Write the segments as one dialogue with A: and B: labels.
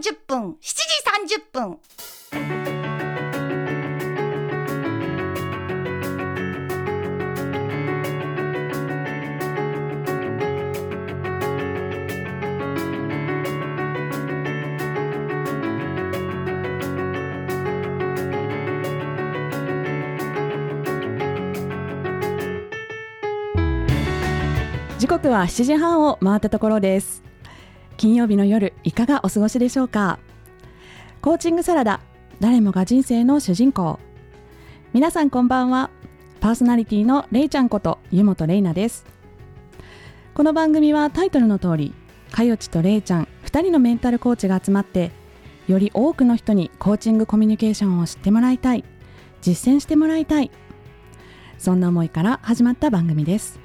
A: 30分、7時30分。
B: 時刻は7時半を回ったところです金曜日の夜いかがお過ごしでしょうか？コーチングサラダ誰もが人生の主人公。皆さんこんばんは。パーソナリティのれいちゃんこと湯本れいなです。この番組はタイトルの通りかよちとれいちゃん2人のメンタルコーチが集まってより多くの人にコーチングコミュニケーションを知ってもらいたい実践してもらいたいそんな思いから始まった番組です。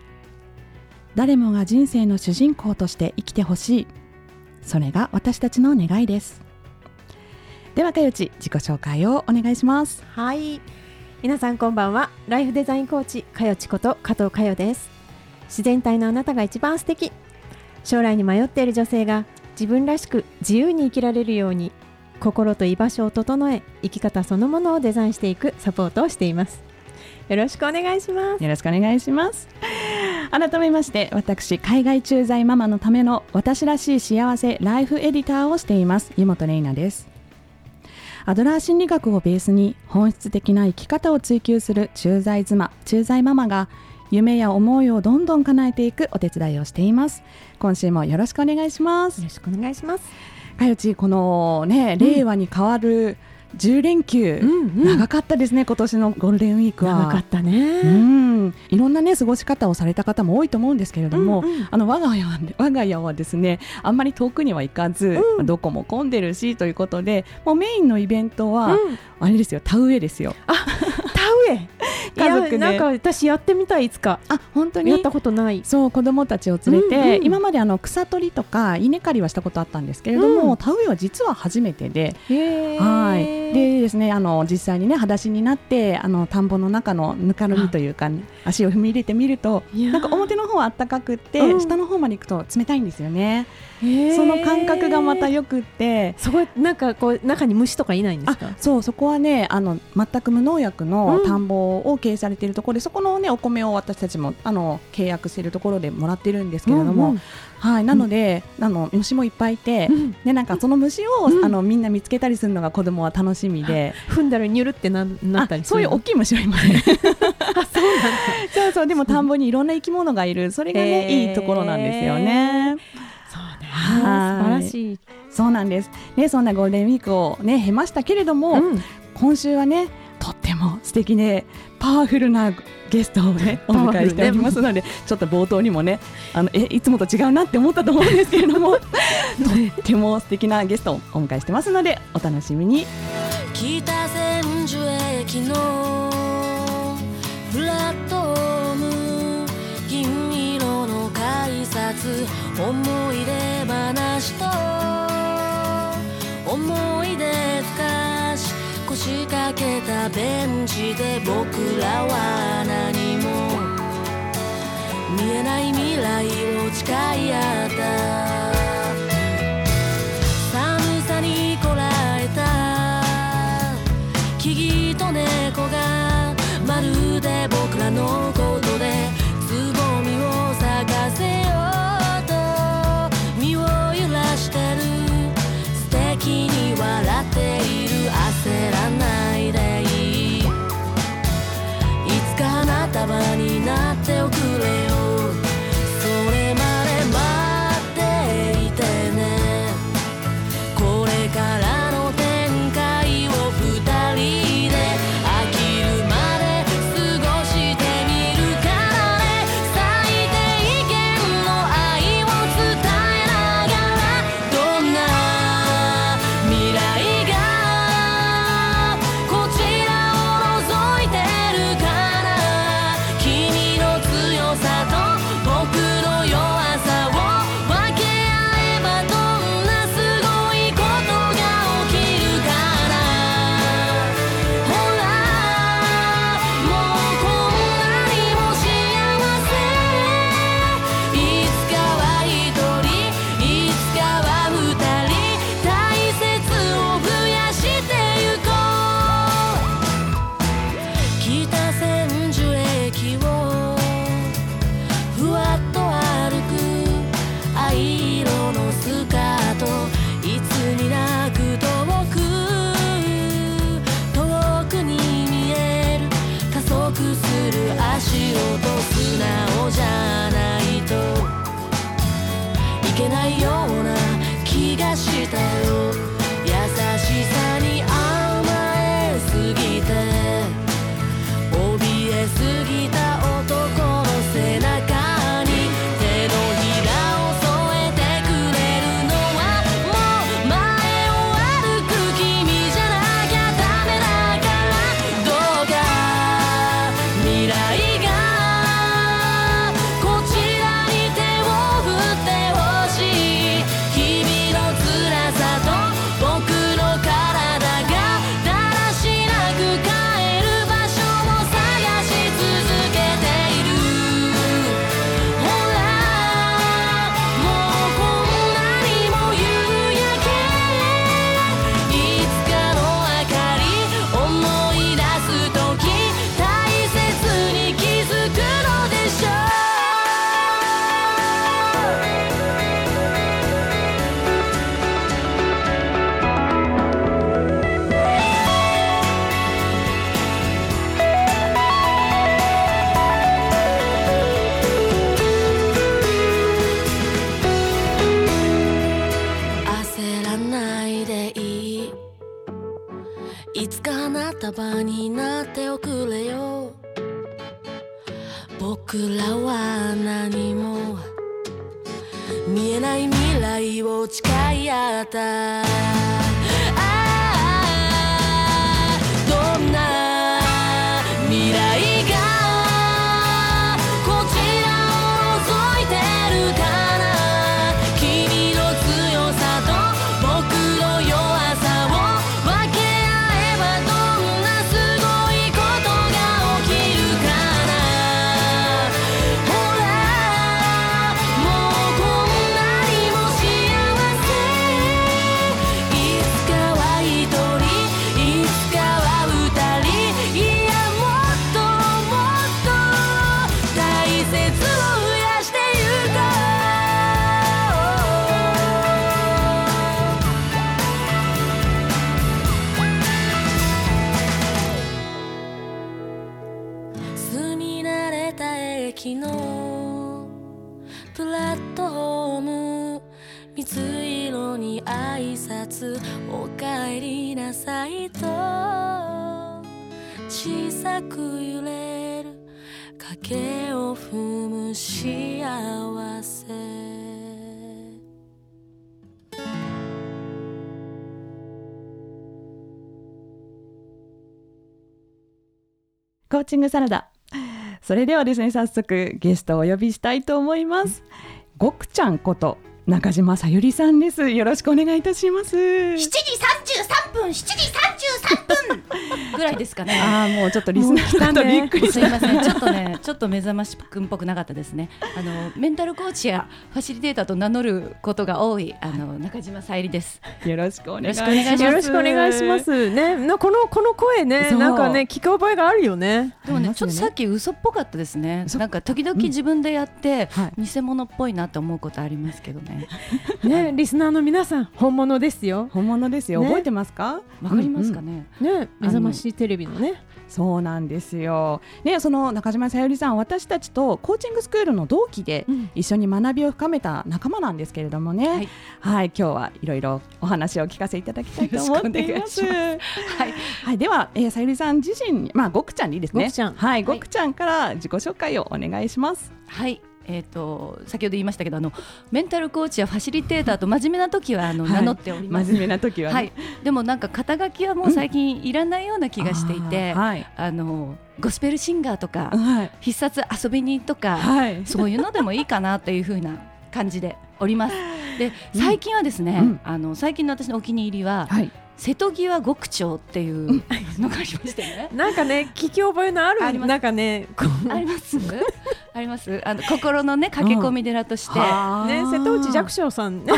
B: 誰もが人生の主人公として生きてほしい。それが私たちの願いです。ではかよち自己紹介をお願いします。
C: はい。皆さんこんばんは。ライフデザインコーチかよちこと加藤かよです。自然体のあなたが一番素敵。将来に迷っている女性が自分らしく自由に生きられるように心と居場所を整え生き方そのものをデザインしていくサポートをしています。よろしくお願いします。
B: よろしくお願いします改めまして私海外駐在ママのための私らしい幸せライフエディターをしています湯本玲奈です。アドラー心理学をベースに本質的な生き方を追求する駐在妻駐在ママが夢や思いをどんどん叶えていくお手伝いをしています。今週もよろしくお願いします。
C: よろしくお願いします。
B: かよちこのね令和に変わる10連休、
C: うんうん。
B: 長かったですね今年のゴールデンウィークは。
C: 長かったね、
B: うん、いろんなね過ごし方をされた方も多いと思うんですけれども、
C: うんうん。
B: あの我が家は我が家はですねあんまり遠くには行かず、
C: うん。
B: どこも混んでるしということでもうメインのイベントは、
C: うん。
B: あれですよ田植えですよ。
C: 田植え
B: 家族
C: なんか私やってみたいいつか。
B: あ本当に？
C: やったことない。
B: そう子供たちを連れて、
C: うんうん。
B: 今まであの草取りとか稲刈りはしたことあったんですけれども、
C: うん。
B: 田植えは実は初めてで、はい、でですねあの実際にね裸足になってあの田んぼの中のぬかるみというか、足を踏み入れてみるとなんか表の方は暖かくって、
C: うん。
B: 下の方まで行くと冷たいんですよね。その感覚がまたよくって。
C: そこなんかこう中に虫とかいないんです
B: あ
C: か
B: そうそこはねあの全く無農薬の
C: うん。
B: 田んぼを経営されているところで、そこのねお米を私たちもあの契約しているところでもらってるんですけれども、
C: うん
B: はいなので、あの虫もいっぱいいて、
C: うん。
B: でなんかその虫を、
C: うん。
B: あのみんな見つけたりするのが子供は楽しみで、
C: 踏んだらニュルってななったり
B: そういう大きい虫はいますね。
C: あそうなんだ。
B: そうそうでも田んぼにいろんな生き物がいる。それがね、いいところなんですよね。
C: しい、
B: そうなんです。ねそんなゴールデンウィークをね経ましたけれども、
C: うん
B: 今週はねとっても素敵でパワフルなゲストをね お迎えしておりますので、ちょっと冒頭にもねあのえいつもと違うなって思ったと思うんですけれども とっても素敵なゲストをお迎えしてますのでお楽しみに。
D: 北千住駅のプラットフォーム銀色の改札思い出した思い出ふかし腰掛けたベンチで僕らは何も見えない未来を誓い合った。らは何も見えない未来を誓い合った。
B: コーチングサラダ。それではですね早速ゲストをお呼びしたいと思います。ごくちゃんこと中島さゆりさんです。よろしくお願いいたします。
A: 7時33分7時33分。
E: ぐらいですかね。
B: ああもうちょっとリスナーの方びっく
E: すいません、ちょっとね、ちょっと目覚ましくんっぽくなかったですね。あのメンタルコーチやファシリテーターと名乗ることが多いあの中島さゆりです。
B: よろしくお願いし
E: ます。
C: よろしくお願いします。ねなこのこの声ねなんかね聞く覚えがあるよね。
E: でもね、
B: ね。
E: ちょっとさっき嘘っぽかったですね。
B: そ
E: なんか時々自分でやって、
B: はい。
E: 偽物っぽいなと思うことありますけどね。
C: ねリスナーの皆さん本物ですよ
B: 本物ですよ、
C: ね
B: 覚えてますか？
E: わかりますか
B: ね？
E: ね。
C: ね目覚ましテレビのね
B: そうなんですよ。ね、その中島さゆりさん、私たちとコーチングスクールの同期で
E: うん
B: 一緒に学びを深めた仲間なんですけれどもね。
E: はい
B: はい、今日はいろいろお話を聞かせていただきたいと思っています。はい、はい、では、えー、さゆりさん自身に、まあ、ごくちゃんにいいですね。
C: ごくちゃん
B: はい、ごくちゃんから自己紹介をお願いします。
E: はい。えー、と先ほど言いましたけどあのメンタルコーチやファシリテーターと真面目な時はあの、
B: はい
E: 名乗っております
B: 真面目な時はね。
E: はい、でもなんか肩書きはもう最近いらないような気がしていて、
B: あーはい。
E: あのゴスペルシンガーとか、
B: はい。
E: 必殺遊び人とか、
B: はい。
E: そういうのでもいいかなというふうな感じでおります。で最近はですね、
B: うん
E: あの最近の私のお気に入りは、
B: はい。
E: 瀬戸際極長っていうのがありましてね。
C: なんかね聞き覚えのある
E: あ
C: なんかね
E: あります？あります。あの心のね駆け込み寺として、
B: はあ。
C: ね瀬戸内寂聴さんね。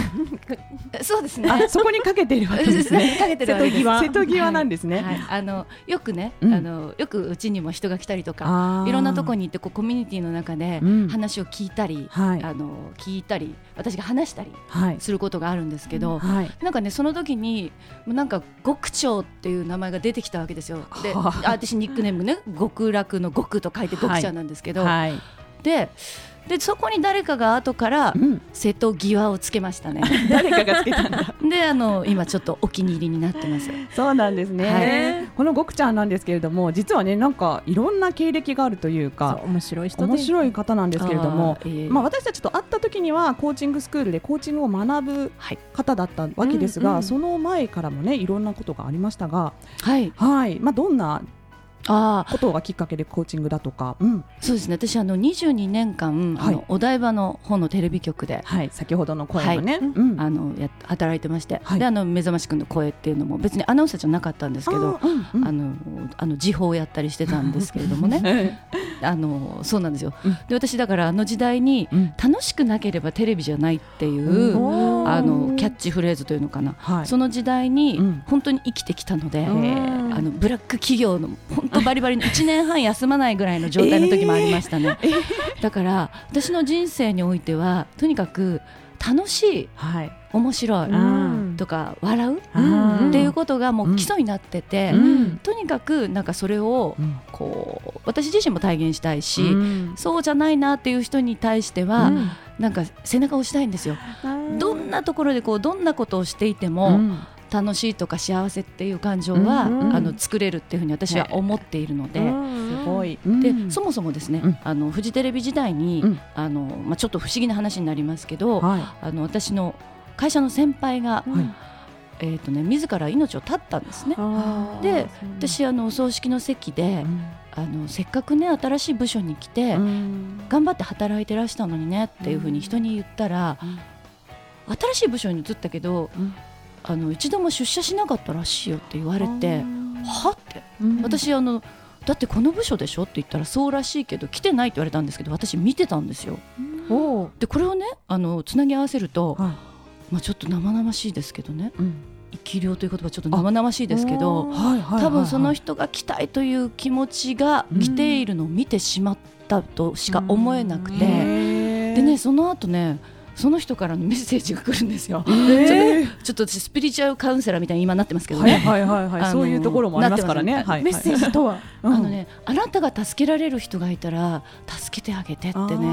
E: そうですね。
B: あそこにかけているわけ ですね。
E: かけてるわけです。
B: 瀬戸際。なんですね、
E: はい、あのよくね、
B: うん。
E: あのよくうちにも人が来たりとか、いろんなとこに行ってこうコミュニティの中で
B: うん。
E: 話を聞いたり、
B: はい。
E: あの聞いたり、私が話したり
B: はい。
E: することがあるんですけど、
B: はい。
E: なんかねその時にもうなんか極長っていう名前が出てきたわけですよ。で、私ニックネームね極楽の極と書いて極茶なんですけど、
B: はい、
E: ででそこに誰かが後から
B: うん、
E: 瀬戸際をつけましたね。
B: 誰かがつけたんだ。
E: であの今ちょっとお気に入りになってます。
B: そうなんですね、
E: はい。
B: このごくちゃんなんですけれども実はねなんかいろんな経歴があるという
C: そ
B: か
C: う面白い人で。
B: 面白い方なんですけれども
E: えー
B: まあ、私たちと会った時にはコーチングスクールでコーチングを学ぶ
E: はい。
B: 方だったわけですが、
C: うんうん。
B: その前からもねいろんなことがありましたが、
E: はい。
B: はい。まあ、どんなことがきっかけでコーチングだとか、うん。
E: そうですね。私あの22年間、
B: はい。
E: あのお台場の方のテレビ局で。
B: はい、先ほどの声のね、
C: はい。
B: うん。
E: あのや働いてまして、
B: はい。
E: であの目覚ましくんの声っていうのも別にアナウンサーじゃなかったんですけど、
B: あーうんうん。
E: あのあの時報をやったりしてたんですけれどもね、あのそうなんですよ。
B: うん。
E: で私だからあの時代に
B: うん。
E: 楽しくなければテレビじゃないっていう、あのキャッチフレーズというのかな、
B: はい、
E: その時代に
B: うん。
E: 本当に生きてきたので、
C: うん。
E: あのブラック企業の本当バリバリの1年半休まないぐらいの状態の時もありましたね、だから私の人生においてはとにかく楽しい
B: はい、
E: 面白い
B: うん。
E: とか笑うっていうことがもう基礎になってて、
B: うん。
E: とにかくなんかそれを
B: うん。
E: こう私自身も体現したいし、
B: うん。
E: そうじゃないなっていう人に対しては、
B: うん。
E: なんか背中を押したいんですよ。どんなところでこうどんなことをしていても、
B: うん
E: 楽しいとか幸せっていう感情は、
B: うん
E: あの作れるっていうふうに私は思っているので。
B: すごい、
E: で
B: うん。
E: そもそもですね、
B: うん。
E: あのフジテレビ時代に、
B: うん。
E: あのまあ、ちょっと不思議な話になりますけど、
B: はい。
E: あの私の会社の先輩が、
B: はい。
E: えーとね、自ら命を絶ったんですね。で私あのお葬式の席で、あのせっかくね新しい部署に来て、
B: うん。
E: 頑張って働いてらしたのにねっていうふうに人に言ったら、
B: うん。
E: 新しい部署に移ったけど、
B: うん
E: あの一度も出社しなかったらしいよって言われて、はって。
B: うん。
E: 私あのだってこの部署でしょって言ったらそうらしいけど来てないって言われたんですけど私見てたんですよ。でこれをねあのつなぎ合わせると、
B: はい。
E: まあ、ちょっと生々しいですけどね。
B: うん。
E: 生き量という言葉はちょっと生々しいですけど
B: はいはい
E: 多分その
B: はい
E: 人が来たいという気持ちが
B: うん。
E: 来ているのを見てしまったとしか思えなくて、でねその後ねその人からのメッセージが来るんですよ。
B: えー。
E: ちょっと私スピリチュアルカウンセラーみたいに今なってますけど
B: はい
E: ね。
B: はいはいはい。
E: あの
B: そういうところもありますからね。
E: なってます
B: はい
C: メッセージとは？
B: うん
E: あのね、あなたが助けられる人がいたら助けてあげてってね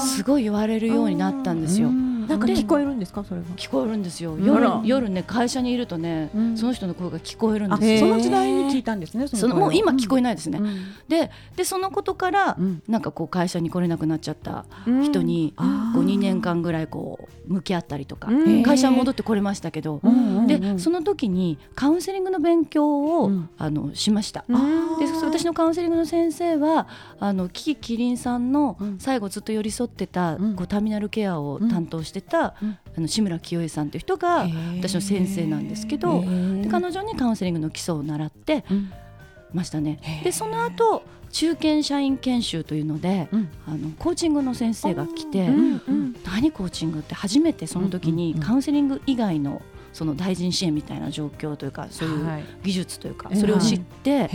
E: すごい言われるようになったんですよ。
B: う。ん
C: なんか聞こえるんですか？それは。
E: 聞こえるんですよ。
B: ん。
E: 夜夜ね会社にいるとね、
B: うん。
E: その人の声が聞こえるん
B: あ
E: ですよ。
B: その時代に聞いたんですね
E: そのもう今聞こえ
B: え
E: ないですね。
B: うん。
E: ででそのことから、
B: うん。
E: なんかこう会社に来れなくなっちゃった人に、
B: あー。
E: こう2年間ぐらいこう向き合ったりとか、
C: うん。
E: 会社は戻ってこれましたけど、
B: うんうんうん
E: でその時にカウンセリングの勉強を、
B: うん。
E: あのしました。
C: うん
E: でそ私のカウンセリングの先生はあのキキキリンさんの
B: うん。
E: 最後ずっと寄り添ってた、
B: うん。
E: こうターミナルケアを担当してた、
B: うん。
E: あの志村清江さんという人が私の先生なんですけど、で彼女にカウンセリングの基礎を習って
B: うん。
E: ましたね。でその後中堅社員研修というので、
B: うん。
E: あのコーチングの先生が来て、
B: うんうん。
E: 何コーチングって初めてその時に
B: うんうんうん。
E: カウンセリング以外のその対人支援みたいな状況というかそういう
B: はい。
E: 技術というか
B: ええ
E: それを知って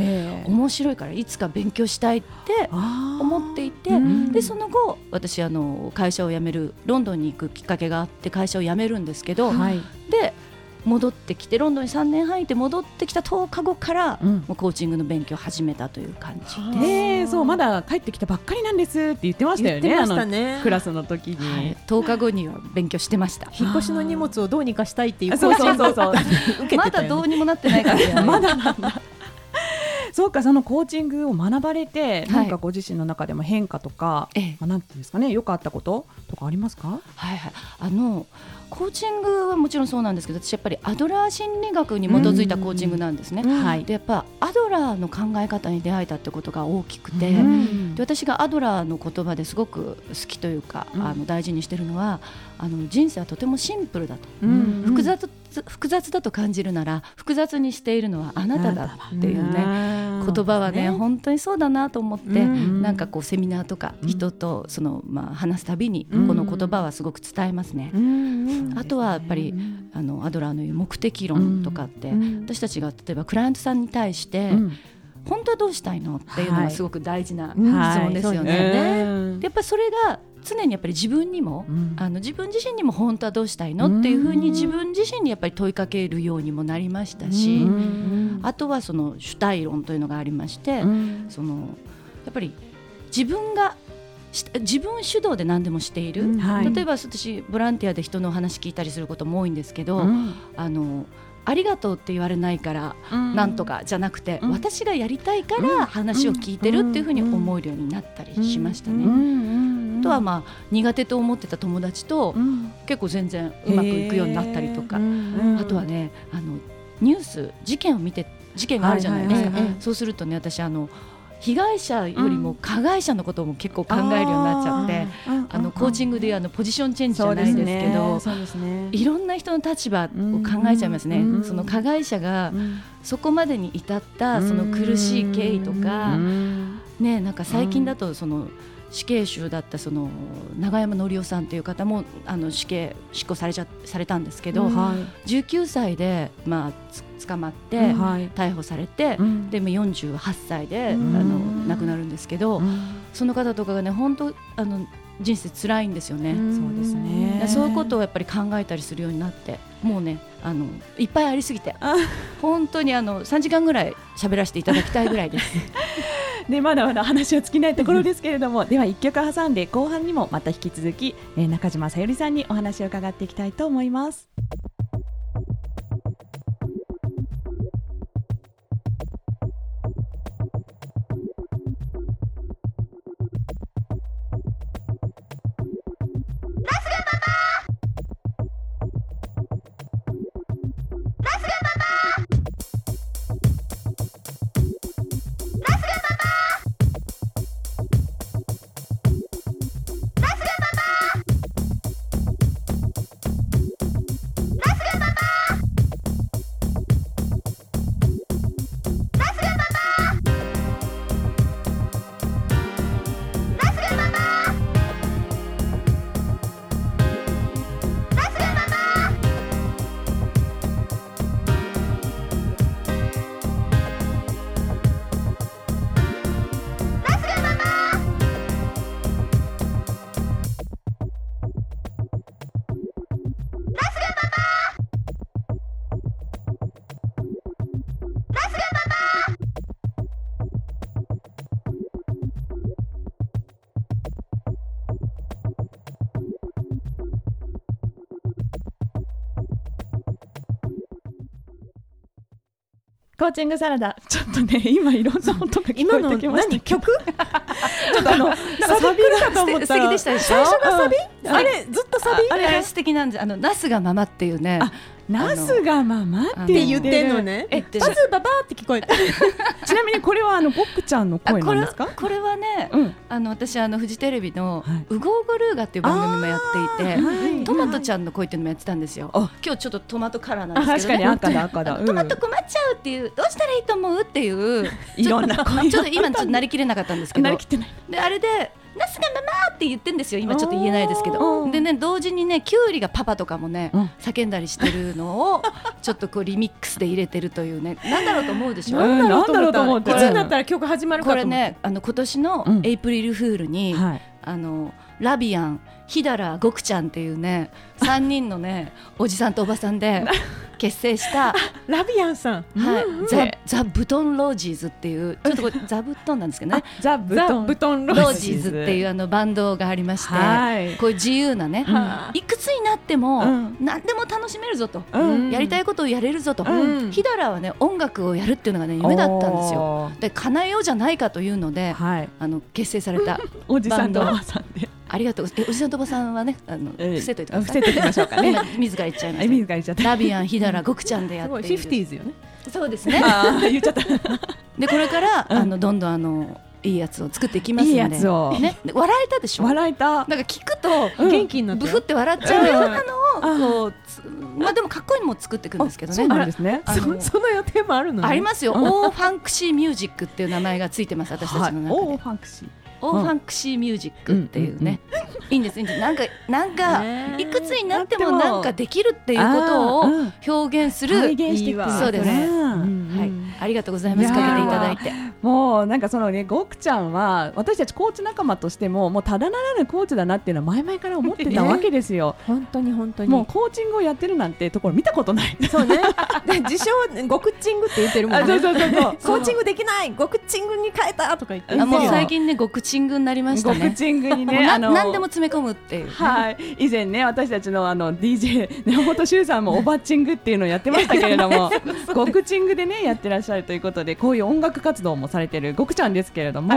E: 面白いからいつか勉強したいって思っていて
B: うん。
E: でその後私あの会社を辞めるロンドンに行くきっかけがあって会社を辞めるんですけど
B: はい。
E: で戻ってきてロンドンに3年半いて戻ってきた10日後から
B: うん。
E: もうコーチングの勉強を始めたという感じで。
B: えー、そうまだ帰ってきたばっかりなんですって言ってましたよね
C: ね。
B: のクラスの時に、
E: はい、10日後には勉強してました。
C: 引っ越しの荷物をどうにかしたいっていう
B: あそうそうそう
E: まだどうにもなってないから。ね
B: まだなんだそうかそのコーチングを学ばれて、
E: い。
B: なんかご自身の中でも変化とか、
E: ええ。
B: まあ、なんていうんですかね良かったこととかありますか？
E: はいはい、あのコーチングはもちろんそうなんですけど私やっぱりアドラー心理学に基づいたコーチングなんですね。
B: はい。
E: でやっぱアドラーの考え方に出会えたってことが大きくて、
B: うん。
E: で私がアドラーの言葉ですごく好きというか、
B: うん。
E: あの大事にしてるのはあの人生はとてもシンプルだと、
B: うん。
E: 複雑複雑だと感じるなら複雑にしているのはあなただっていうね、
B: ね
E: 言葉はね本当にそうだなと思って、
C: うん。
E: なんかこうセミナーとか
B: うん
E: 人とその、まあ、話すたびに
B: うん。
E: この言葉はすごく伝えますね。
C: うん。
E: あとはやっぱりあのアドラーの言う目的論とかって、私たちが例えばクライアントさんに対して、
B: うん。
E: 本当はどうしたいの？っていうのがすごく大事な質
C: うん
E: 問ですよね。
B: ね。
E: でやっぱりそれが常にやっぱり自分にも、
B: うん。
E: あの自分自身にも本当はどうしたいの？っていうふうに自分自身にやっぱり問いかけるようにもなりましたし、
B: うん。
E: あとはその主体論というのがありまして、
B: うん。
E: そのやっぱり自分がし自分主導で何でもしている、
B: はい。
E: 例えば私ボランティアで人のお話聞いたりすることも多いんですけど、
B: うん。
E: あのありがとうって言われないからなんとかじゃなくて、
B: うん。
E: 私がやりたいから話を聞いてるっていうふうに思えるようになったりしましたね。あとはまあ苦手と思ってた友達と
B: うん。
E: 結構全然うまくいくようになったりとか、
B: ん。
E: あとはねあのニュース事件を見て事件があるじゃないですか、そうするとね私あの被害者よりも加害者のことも結構考えるようになっちゃって、あのコーチングでいうあのポジションチェンジじゃないですけど。
B: すね。
E: いろんな人の立場を考えちゃいますね、
B: うん。
E: その加害者が
B: うん。
E: そこまでに至ったその苦しい経緯とか、
B: うん。
E: ね、なんか最近だとその死刑囚だったその永山則夫さんという方もあの死刑執行されちゃされたんですけど、
B: はい。
E: 19歳で、まあ、つ捕まって、
B: うんはい。
E: 逮捕されて、
B: うん。
E: でも48歳で、
B: うん。
E: あの亡くなるんですけど、
B: うん。
E: その方とかがね本当あの人生辛いんですよね。
B: そうですね。
E: でそういうことをやっぱり考えたりするようになってもうねあのいっぱいありすぎて
B: あ
E: 本当にあの3時間ぐらい喋らせていただきたいぐらいです。
B: でまだまだ話は尽きないところですけれどもでは一曲挟んで後半にもまた引き続き、えー中島さゆりさんにお話を伺っていきたいと思います。コーチングサラダ。ちょっとね今いろんな音が聞こ
C: 今の
B: えてきました
C: 何？曲？
B: ちょっとあのサビかと思ったら。
C: 最初がサビ？あれずっとサビ？
E: あれあれ素敵なんですあのナスがままっていうね
B: あナスがままって
C: 言ってんのね。
E: えって
C: パズババーって聞こえた。
B: ちなみにこれはあのボックちゃんの声なんですか？
E: これはね、
B: うん。
E: あの私あのフジテレビの
B: はい「
E: ウゴーゴルーガ」っていう番組もやっていて、
B: はい。
E: トマトちゃんの声っていうのもやってたんですよ。
B: あ
E: 今日ちょっとトマトカラーなん
B: あ
E: ですけど、ね、
B: 確かに赤だ赤だ、うん。
E: トマト困っちゃうっていうどうしたらいいと思うっていう
B: いろんな声
E: ちょっと今ちょっとなりきれなかったんですけど。
B: なりきってない。
E: であれで「ナスがママ!」って言ってんですよ。今ちょっと言えないですけど。でね同時にねキュウリがパパとかもね、
B: うん。
E: 叫んだりしてるのを ちょっとこうリミックスで入れてるというねなんだろうと思うでしょ、
B: う。んなんだろうと思って
C: いつになったら曲始まるか
E: ことれねあの今年の
B: うん。
E: エイプリルフールに、
B: はい。
E: あのラビアンヒダラゴクちゃんっていうね3人のね おじさんとおばさんで 結成した、
C: ラビアンさん。
E: はい
B: うん
E: ザ・ザ・ブトン・ロージーズっていうちょっとこれザ・ブトンなんですけどね。
B: ザ・ブ
C: ザ・
B: トン
C: ロ
E: ロ
C: ージ
E: ーズっていうあのバンドがありまして、
B: はい。
E: こういう自由なね、
C: はい
E: くつになっても、
B: うん。
E: 何でも楽しめるぞと、
B: うん。
E: やりたいことをやれるぞと、
C: うん。
E: ヒダラはね音楽をやるっていうのがね夢だったんですよ。
B: よ
E: で叶えようじゃないかというので、
B: はい。
E: あの結成された
B: おじさんとおばさんで。
E: ありがとう。えおじさんとおばさんはねあの、
B: ええ
E: 伏せといてください。
B: 伏せときましょうかね。
E: 今自ら言っちゃいま
B: え
E: し
B: 自ら言っちゃった。
E: たラビアンヒダラゴクちゃんでやっている。
C: フィフティーズよね。
E: そうですね。
B: 言っちゃった。
E: でこれから、
B: うん。
E: あのどんどんあのいいやつを作っていきますので。
B: いいやつを。
E: ね、で笑えたでしょ？
B: 笑えた。
E: なんか聞くと
B: うん。
C: 元気になって。
E: ブフって笑っちゃうよ。うな
B: うん
E: のをこうつまあでもかっこいいのも作っていくんですけど
B: そう
E: ね
B: なんですね。
C: そその予定もあるのね。
E: ありますよ、
B: うん。
E: オーファンクシーミュージックっていう名前がついてます私たちの中で、
B: はい。おーファンクシー
E: オーファンクシーミュージックっていうね、いいんですいいんです。なんかなんか
C: ね
E: いくつになっても
B: な
E: んかできるっていうことを表現する、そうです。
B: ね
E: はい、ありがとうございます。かけていただいて。
B: もうなんかそのねゴクちゃんは私たちコーチ仲間としてももうただならぬコーチだなっていうのは前々から思ってたわけですよ。
C: 本当に本当に。
B: もうコーチングをやってるなんてところ見たことない。
C: そうね。で自称ゴクッチングって言ってるもんね。
B: あそうそうそうそう。
C: コーチングできない。ゴクッチングに変えたとか言って
E: あもう最近ね極チングになりましたね。
B: ゴクチングにね、
E: な
B: あの
E: 何でも詰め込むっていうね、
B: はい、以前ね私たちのあの DJ 根本修さんもオバッチングっていうのをやってましたけれどもゴクチングでねやってらっしゃるということでこういう音楽活動もされてるゴクちゃんですけれども、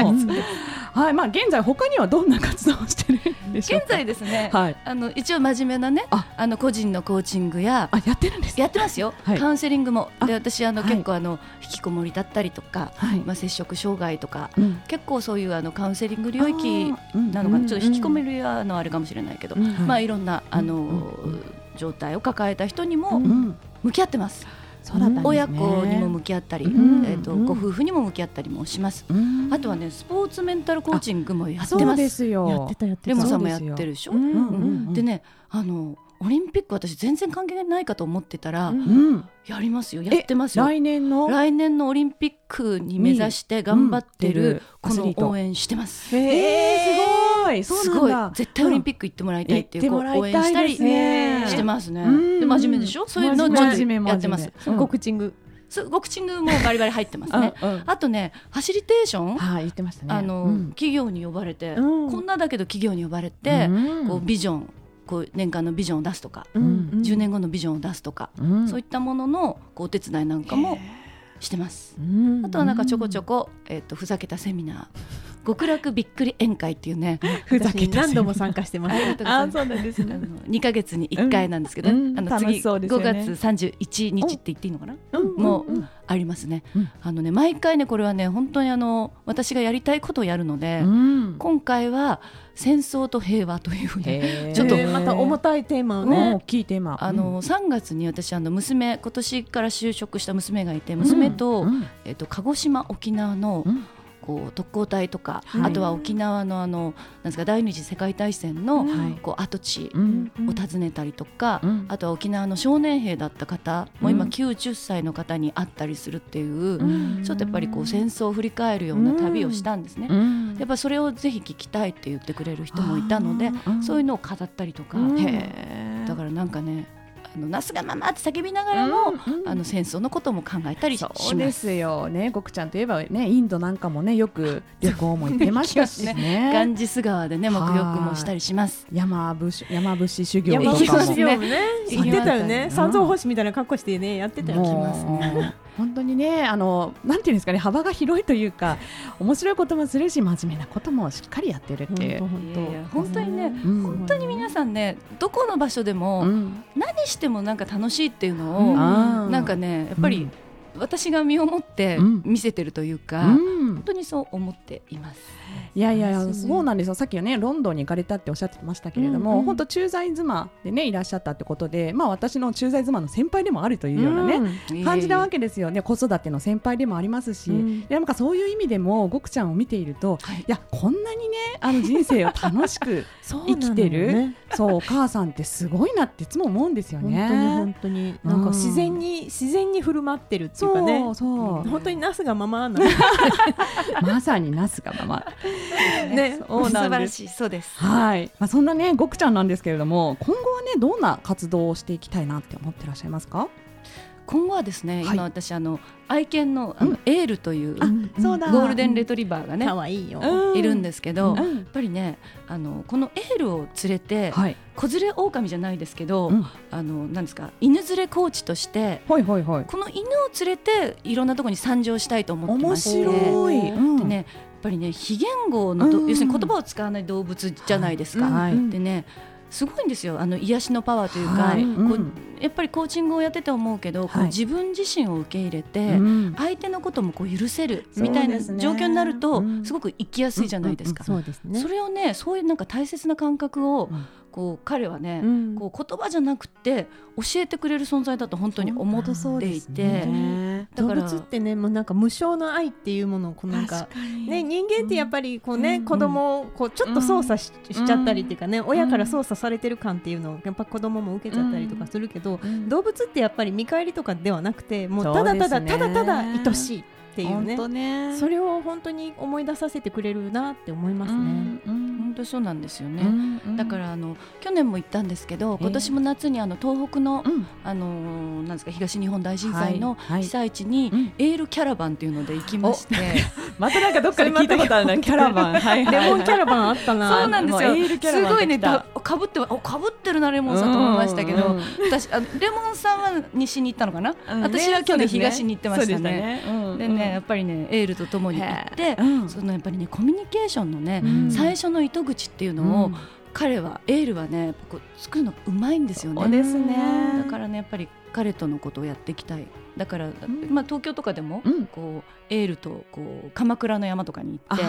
B: はい、まあ現在他にはどんな活動をしてるんでしょうか？
E: 現在ですね、
B: はい。
E: あの一応真面目なね
B: あ
E: あの個人のコーチングや
B: あやってるんですか？
E: やってますよ、
B: はい。
E: カウンセリングも
B: あ
E: で私あの、
B: はい。
E: 結構あの引きこもりだったりとか、
B: はい。
E: まあ、接触障害とか
B: うん。
E: 結構そういうあのカウンセリング領域なのかちょっと引きこもりはのあるかもしれないけど、
B: うん。
E: まあいろんなあの、
B: うん
E: 状態を抱えた人にも
B: うん。
E: 向き合ってます、
B: そうんですね。
E: 親子にも向き合ったり、
B: うん
E: えーと
C: うん。
E: ご夫婦にも向き合ったりもします、
B: うん。
E: あとはねスポーツメンタルコーチングもやってます。
B: ですよ。
C: やってたやってた。
E: レモンさんもやってるでしょ、
C: う
E: でねあのオリンピック私全然関係ないかと思ってたら、
C: うん。
B: うん。
E: やりますよやってますよ。
B: 来年の？
E: 来年のオリンピックに目指して頑張ってるこの応援してます。
B: えー、すごい。
E: す
B: そう
E: ごい
B: なんだ。
E: 絶対オリンピック行ってもらいたいっていうこう
B: 行ってもら
E: 応援したりしてますね。
B: うん。
E: で真面目でしょ？そういうのをやってます。
B: 真面目
C: ゴクチング。
E: そうボクチングもバリバリ入ってますね。
B: うんうん。
E: あとねファシリテーション
B: はい、言ってましたね。
E: あの、
B: うん。
E: 企業に呼ばれて、
C: うん。
E: こんなだけど企業に呼ばれて、
B: うん。
E: こうビジョンこう年間のビジョンを出すとか、
B: ん
E: 10年後のビジョンを出すとか、
B: うん。
E: そういったもののこうお手伝いなんかもしてます。
C: うん。
E: あとはなんかちょこちょこ、えっとふざけたセミナー極楽びっくり宴会っていうね
B: ふざけ
C: 何度も参加してます。
B: あ、そうなんです
E: あの2か月に1回なんですけど、
B: うん
E: あの
B: 楽
E: 次
B: しそうですよ
E: 5
B: ね
E: 月31日って言っていいのかな、
C: うん。
E: もう、
C: うん
E: ありますね、
B: うん。
E: あのね毎回ねこれはね本当にあの私がやりたいことをやるので、
B: うん。
E: 今回は戦争と平和というねちょっと
C: えーまた重たいテーマを
B: ね
C: ね。
B: 大きいテーマ。
E: あの3月に私あの娘今年から就職した娘がいて娘と,、
B: うん。
E: えっと鹿児島沖縄の
B: うん
E: こう特攻隊とか、
C: はい。
E: あとは沖縄のあのなんですか第二次世界大戦の、
B: はい。
E: こう跡地
B: うん
E: を訪ねたりとか、
B: うん。
E: あとは沖縄の少年兵だった方もう今
B: うん
E: 90歳の方に会ったりするっていう、
B: うん。
E: ちょっとやっぱりこう戦争を振り返るような旅をしたんですね。
B: うん。
E: やっぱそれをぜひ聞きたいって言ってくれる人もいたのでそういうのを語ったりとか、だからなんかねあのナスがママって叫びながらも、
B: うんうん
E: あの戦争のことも考えたりし
B: そう
E: ます。
B: ですよね。ごくちゃんといえばね、インドなんかもね、よく旅行も行ってましたし
E: ガ
B: ね。
E: ンジス川でね沐浴もしたりします。
B: 山伏山伏修行
C: 山
B: とかも
E: 行きます。
C: ねね
E: 行
C: ってたよね
B: うん
C: 三蔵法師みたいな格好してねやってたよ
B: もう
C: ます
B: 本当にね、あのなんていうんですかね、幅が広いというか、面白いこともするし、真面目なこともしっかりやってるっていう。
C: 本
E: 当にね
B: うん。
E: 本当に皆さんねどこの場所でも
B: うん。
E: 何してもなんか楽しいっていうのを、なんかねやっぱり私が身をもって
B: うん。
E: 見せてるというか、
B: うん。
E: 本当にそう思っています。
B: いやいやいや
C: そう
B: なんですよ。さっきはねロンドンに行かれたっておっしゃってましたけれども、
C: うんうん。
B: 本当駐在妻でねいらっしゃったってことでまあ私の駐在妻の先輩でもあるというようなね、感じなわけですよね。子育ての先輩でもありますし、
C: うん。
B: でなんかそういう意味でもごくちゃんを見ていると、
E: はい。
B: い、やこんなにねあの人生を楽しく 生きてる
C: ね
B: そうお母さんってすごいなっていつも思うんですよ
C: 本当に
B: ね
C: 本。当に。なんか自然に自然に振る舞ってるっていうかね。
B: そうそう。
C: 本当にナスがままな
B: まさになすがまま。
C: ね。
B: そう
E: 素
B: なんです
E: 晴らしい。そうです。
B: はい、まあ、そんなね、ごくちゃんなんですけれども、今後はね、どんな活動をしていきたいなって思ってらっしゃいますか？
E: 今後はですね、
B: はい。
E: 今私あの愛犬のあの、
B: うん。
E: エールというゴールデンレトリバーがね、
C: 可愛いよ
E: いるんですけど、
B: うん。
E: やっぱりねあのこのエールを連れて、
B: はい、
E: 子連れ狼じゃないですけど、
B: うん。
E: あのなんですか犬連れコーチとして
B: ほいほいほい。
E: この犬を連れていろんなところに参上したいと思ってま
B: 面
E: して
B: 白い。うん。
E: でねぱりね非言語のど、
B: うん。
E: 要するに言葉を使わない動物じゃないですか。
B: はい。
C: うん。
E: でねすごいんですよ。あの癒しのパワーというか、
B: はい。
E: こう
B: うん
E: やっぱりコーチングをやってて思うけど、こう
B: はい
E: 自分自身を受け入れて、
B: うん。
E: 相手のこともこう許せるみたいな状況になると
B: うん。
E: すごく生きやすいじゃないですか。
C: そうですね。
E: それをねそういうなんか大切な感覚を、
B: うん
E: こう彼はね、
C: うん。
E: こう言葉じゃなくて教えてくれる存在だと本当に思っていて、
B: ね。
C: 動
E: だから
C: 物ってねもうなんか無償の愛っていうものをこうなんかね、人間ってやっぱりこうね、
B: うん。
C: 子供をこうちょっと操作し,、しちゃったりっていうかね、親から操作されてる感っていうのをやっぱ子供も受けちゃったりとかするけど、
B: うん。
C: 動物ってやっぱり見返りとかではなくてもうただただ、ただただ愛しいっていうね。
B: ね。
C: それを本当に思い出させてくれるなって思いますね。
E: 本当そうなんですよね、
B: うん
E: だからあの去年も行ったんですけど
B: ええ。
E: 今年も夏にあの東北の、
B: うん。
E: あのーなんですか東日本大震災の被災地に
B: うん。
E: エールキャラバンっていうので行きまして、
B: またなんかどっかで聞いたことあるな キャラバン。はい
C: レモンキャラバンあったな。
E: そうなんですよ。すごいねかぶってかぶってるなレモンさんと思いましたけど、
B: うんうん
E: 私あのレモンさんは西に行ったのかな、
B: うん
E: 私は去年東に行ってましたね。
B: うん
E: でねやっぱりねエールとともに行って、
B: うん。
E: そのやっぱりねコミュニケーションのね、
B: うん。
E: 最初の糸口っていうのを、
B: うん。
E: 彼はエールはねこう作るのがうまいんですよね。
B: そうですね。
E: だからねやっぱり彼とのことをやっていきたい。だから、
B: ん。
E: まあ、東京とかでも、
B: うん。
E: こうエールとこう鎌倉の山とかに行って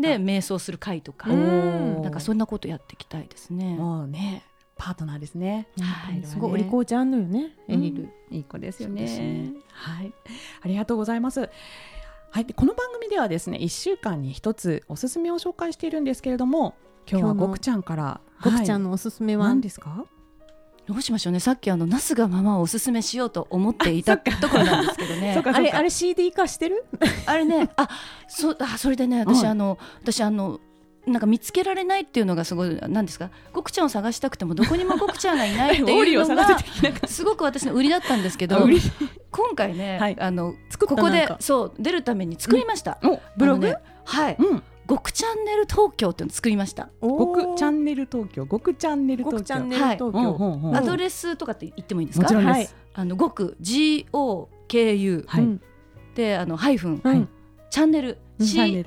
E: で瞑想する会とか、
B: うん
E: なんかそんなことやっていきたいですね。
B: もうね。パートナーですね。
E: はい。
C: すごいお利口ちゃんのよね、エリル。
B: いい子ですよね。はい。ありがとうございますはい。でこの番組ではですね1週間に一つおすすめを紹介しているんですけれども今日はごくちゃんから
C: ごくちゃんのおすすめは、
B: 何ですか？
E: どうしましょうね。さっきあのナスがママをおすすめしようと思っていたところなんですけどね。
C: あれあれ CD 化してる？
E: あれね。あそあそれでね私、
B: はい。
E: あの私あのなんか見つけられないっていうのがすごいなんですか？ゴクちゃんを探したくてもどこにもゴクちゃんがいないっていうのが すごく私の売りだったんですけど今回ね、
B: はい。
E: あの
C: 作った
E: ここで
C: なんか。
E: そう出るために作りました、
B: おブログ？
E: ねはい、
B: うん。
E: ゴクチャンネル東京っていうのを作りました。
B: ごくチャ
C: ン
B: ンネル東京。ごくチャンネル東京。
C: チャンネル東
B: うん
C: 京。
B: うんうん。
E: アドレスとかって言ってもいいですか？
B: もちろんです、
C: はい。
E: あのごく GOKU
B: はい。
C: うん
E: であのハイフン、
C: はい。
E: チャンネル。
B: うん。チャン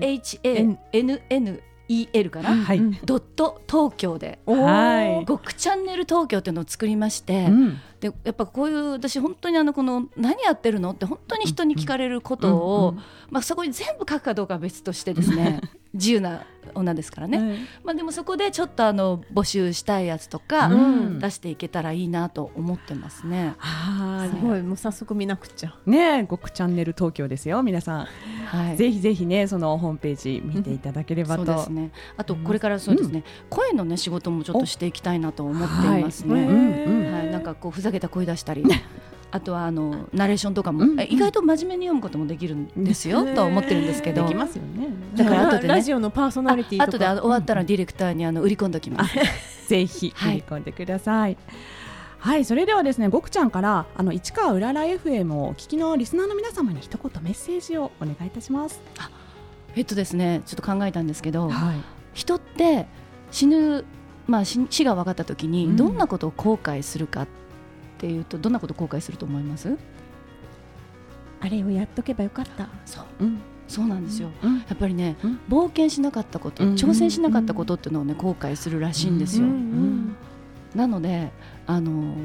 B: ネル
E: CHANNEL かな、
B: はい。
C: うん。
E: ドット東京で。
B: はい。
E: チャンネル東京っていうのを作りまして、
B: うん
E: でやっぱこういう私本当にあのこの何やってるのって本当に人に聞かれることを、
B: うんうん
E: まあ、そこに全部書くかどうかは別としてですね 自由な女ですからね、まあ、でもそこでちょっとあの募集したいやつとか、
B: うん。
E: 出していけたらいいなと思ってますね。
B: あー
C: すごい。もう早速見なくちゃ。
B: ね。えごくチャンネル東京ですよ皆さん、
E: はい。
B: ぜひぜひねそのホームページ見ていただければと、
E: そうですね。あとこれからそうですね、声のね仕事もちょっとしていきたいなと思っていますね。
B: はい。うんうん。
E: はい、なんかこうふざけた声出したり。あとはあのナレーションとかも、
B: うん
E: え意外と真面目に読むこともできるんですよ、とは思ってるんですけど
B: できますよね
E: だから後でね
C: ラジオのパーソナリティとか。
E: あとで終わったらディレクターにあの売り込んでおきます。
B: ぜひ
E: はい
B: 振り込んでください。はい、それではですね、ごくちゃんからあの市川うらら FM をお聞きのリスナーの皆様に一言メッセージをお願いいたします。
E: えっとですね、ちょっと考えたんですけど、
B: はい。
E: 人って死ぬ、まあ、死死が分かった時に
B: うん
E: どんなことを後悔するかっていうと、どんなことを後悔すると思います？
C: あれをやっとけばよかった。
E: そう。
B: うん。
E: そうなんですよ、
B: うん。
E: やっぱりね、
B: うん。
E: 冒険しなかったこと、
B: うん。
E: 挑戦しなかったことっていうのをね後悔するらしいんですよ、
B: ん。
E: なのであのー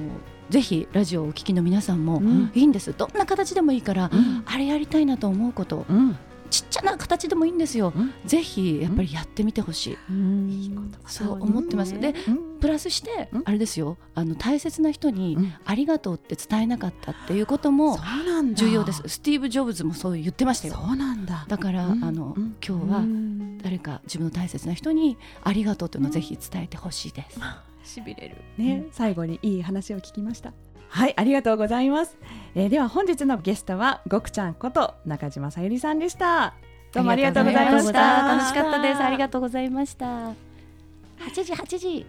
E: ぜひラジオをお聞きの皆さんも、
B: うん。
E: いいんです。どんな形でもいいから、
B: うん。
E: あれやりたいなと思うこと
B: うん。
E: ちっちゃな形でもいいんですよ、
B: うん。
E: ぜひやっぱりやってみてほしい、
C: いい
E: そう思ってます、で
B: うん。
E: プラスして、
B: うん。
E: あれですよ。あの大切な人に、
B: うん。
E: ありがとうって伝えなかったっていうことも
B: そうなんだ。
E: 重要です。スティーブ・ジョブズもそう言ってましたよ。
B: そうなんだ。
E: だから、
B: うん。
E: あの
B: うん。
E: 今日は誰か自分の大切な人にありがとうというのをぜひ伝えてほしいです、
C: しびれる。
B: ね、最後にいい話を聞きました。はい、ありがとうございます。えーでは本日のゲストはごくちゃんこと中島さゆりさんでした。どうもありがとうございました。
E: 楽しかったですありがとうございました8時8時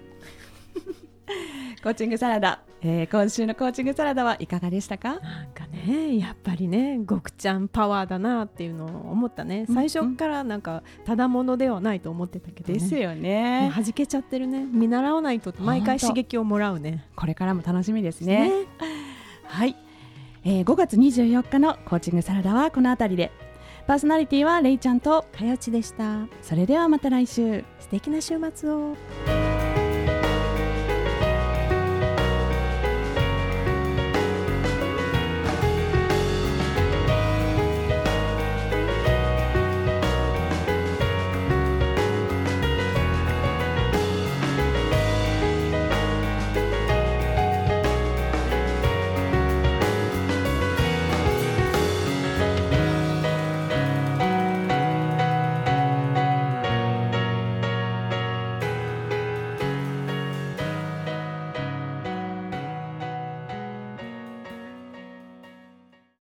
B: コーチングサラダ、えー今週のコーチングサラダはいかがでしたか？
C: なんかねやっぱりねごくちゃんパワーだなっていうのを思ったね
B: うん
C: 最初からなんかただものではないと思ってたけどね
B: ですよね。
C: 弾けちゃってるね見習わないと毎回刺激をもらうね
B: これからも楽しみですね。はい、えー5月24日のコーチングサラダはこのあたりで。パーソナリティはレイちゃんと
C: かよちでした
B: それではまた来週。
C: 素敵な週末を